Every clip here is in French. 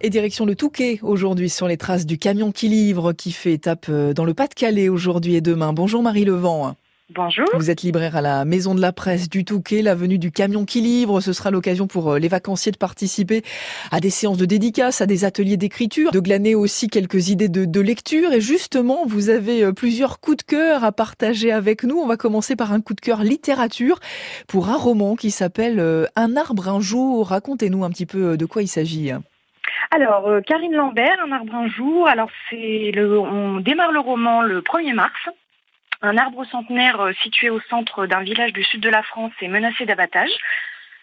Et direction le Touquet aujourd'hui sur les traces du camion qui livre qui fait étape euh, dans le Pas-de-Calais aujourd'hui et demain. Bonjour Marie Levent. Bonjour. Vous êtes libraire à la Maison de la Presse du Touquet, la venue du camion qui livre. Ce sera l'occasion pour euh, les vacanciers de participer à des séances de dédicaces, à des ateliers d'écriture, de glaner aussi quelques idées de, de, lecture. Et justement, vous avez euh, plusieurs coups de cœur à partager avec nous. On va commencer par un coup de cœur littérature pour un roman qui s'appelle Un arbre un jour. Racontez-nous un petit peu de quoi il s'agit. Alors, euh, Karine Lambert, Un arbre un jour. Alors, c'est le, on démarre le roman le 1er mars. Un arbre centenaire euh, situé au centre d'un village du sud de la France est menacé d'abattage.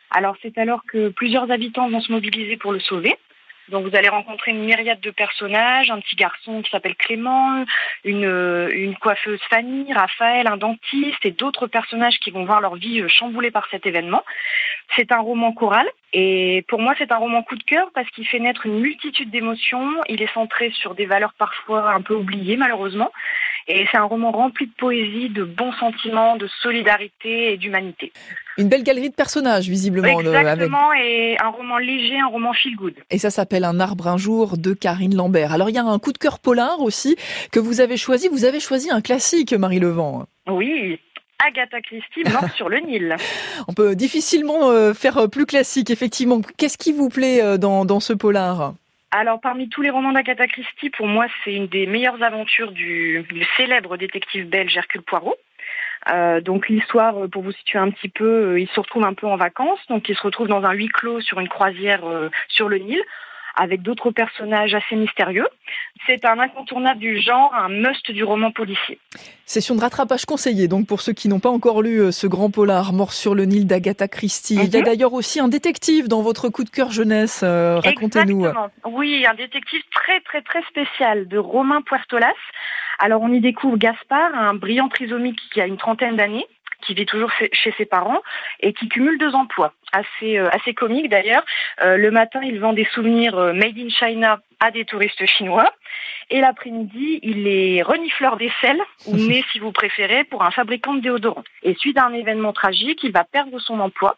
Alors, c'est alors que plusieurs habitants vont se mobiliser pour le sauver. Donc vous allez rencontrer une myriade de personnages, un petit garçon qui s'appelle Clément, une, une coiffeuse Fanny, Raphaël, un dentiste et d'autres personnages qui vont voir leur vie chamboulée par cet événement. C'est un roman choral et pour moi c'est un roman coup de cœur parce qu'il fait naître une multitude d'émotions, il est centré sur des valeurs parfois un peu oubliées malheureusement et c'est un roman rempli de poésie, de bons sentiments, de solidarité et d'humanité. Une belle galerie de personnages, visiblement. Exactement, avec... et un roman léger, un roman feel good. Et ça s'appelle Un arbre un jour de Karine Lambert. Alors il y a un coup de cœur polar aussi que vous avez choisi. Vous avez choisi un classique, Marie Levent. Oui, Agatha Christie, Mort sur le Nil. On peut difficilement euh, faire plus classique, effectivement. Qu'est-ce qui vous plaît euh, dans, dans ce polar? Alors parmi tous les romans d'Agatha Christie, pour moi c'est une des meilleures aventures du, célèbre détective belge Hercule Poirot. Euh, donc l'histoire, pour vous situer un petit peu, il se retrouve un peu en vacances, donc il se retrouve dans un huis clos sur une croisière euh, sur le Nil avec d'autres personnages assez mystérieux. C'est un incontournable du genre, un must du roman policier. Session de rattrapage conseillée, donc pour ceux qui n'ont pas encore lu euh, ce grand polar, Mort sur le Nil d'Agatha Christie. Mm -hmm. Il y a d'ailleurs aussi un détective dans votre coup de cœur jeunesse. Euh, Racontez-nous. Oui, un détective très très très spécial de Romain Puertolas. Alors on y découvre Gaspard, un brillant trisomique qui a une trentaine d'années qui vit toujours chez ses parents et qui cumule deux emplois. Assez, euh, assez comique d'ailleurs. Euh, le matin, il vend des souvenirs euh, made in China à des touristes chinois. Et l'après-midi, il est renifleur d'aisselle, ou nez si vous préférez, pour un fabricant de déodorant. Et suite à un événement tragique, il va perdre son emploi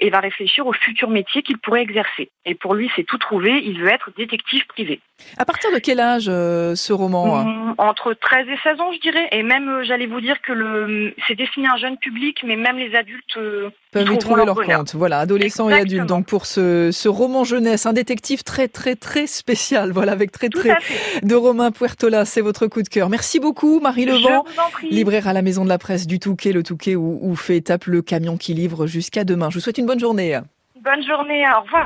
et va réfléchir au futur métier qu'il pourrait exercer. Et pour lui, c'est tout trouvé, il veut être détective privé. À partir de quel âge euh, ce roman mmh, Entre 13 et 16 ans, je dirais. Et même, euh, j'allais vous dire que le, c'est destiné à un jeune public, mais même les adultes euh, peuvent y trouver leur, compte. Voilà, adolescents Exactement. et adultes. Donc pour ce, ce roman jeunesse, un détective très très très spécial, voilà, avec très très de Romain Puertola, c'est votre coup de cœur. Merci beaucoup, Marie Levent, libraire à la Maison de la Presse du Touquet, le Touquet où, où fait étape le camion qui livre jusqu'à demain. Je vous souhaite une bonne journée. Bonne journée, au revoir.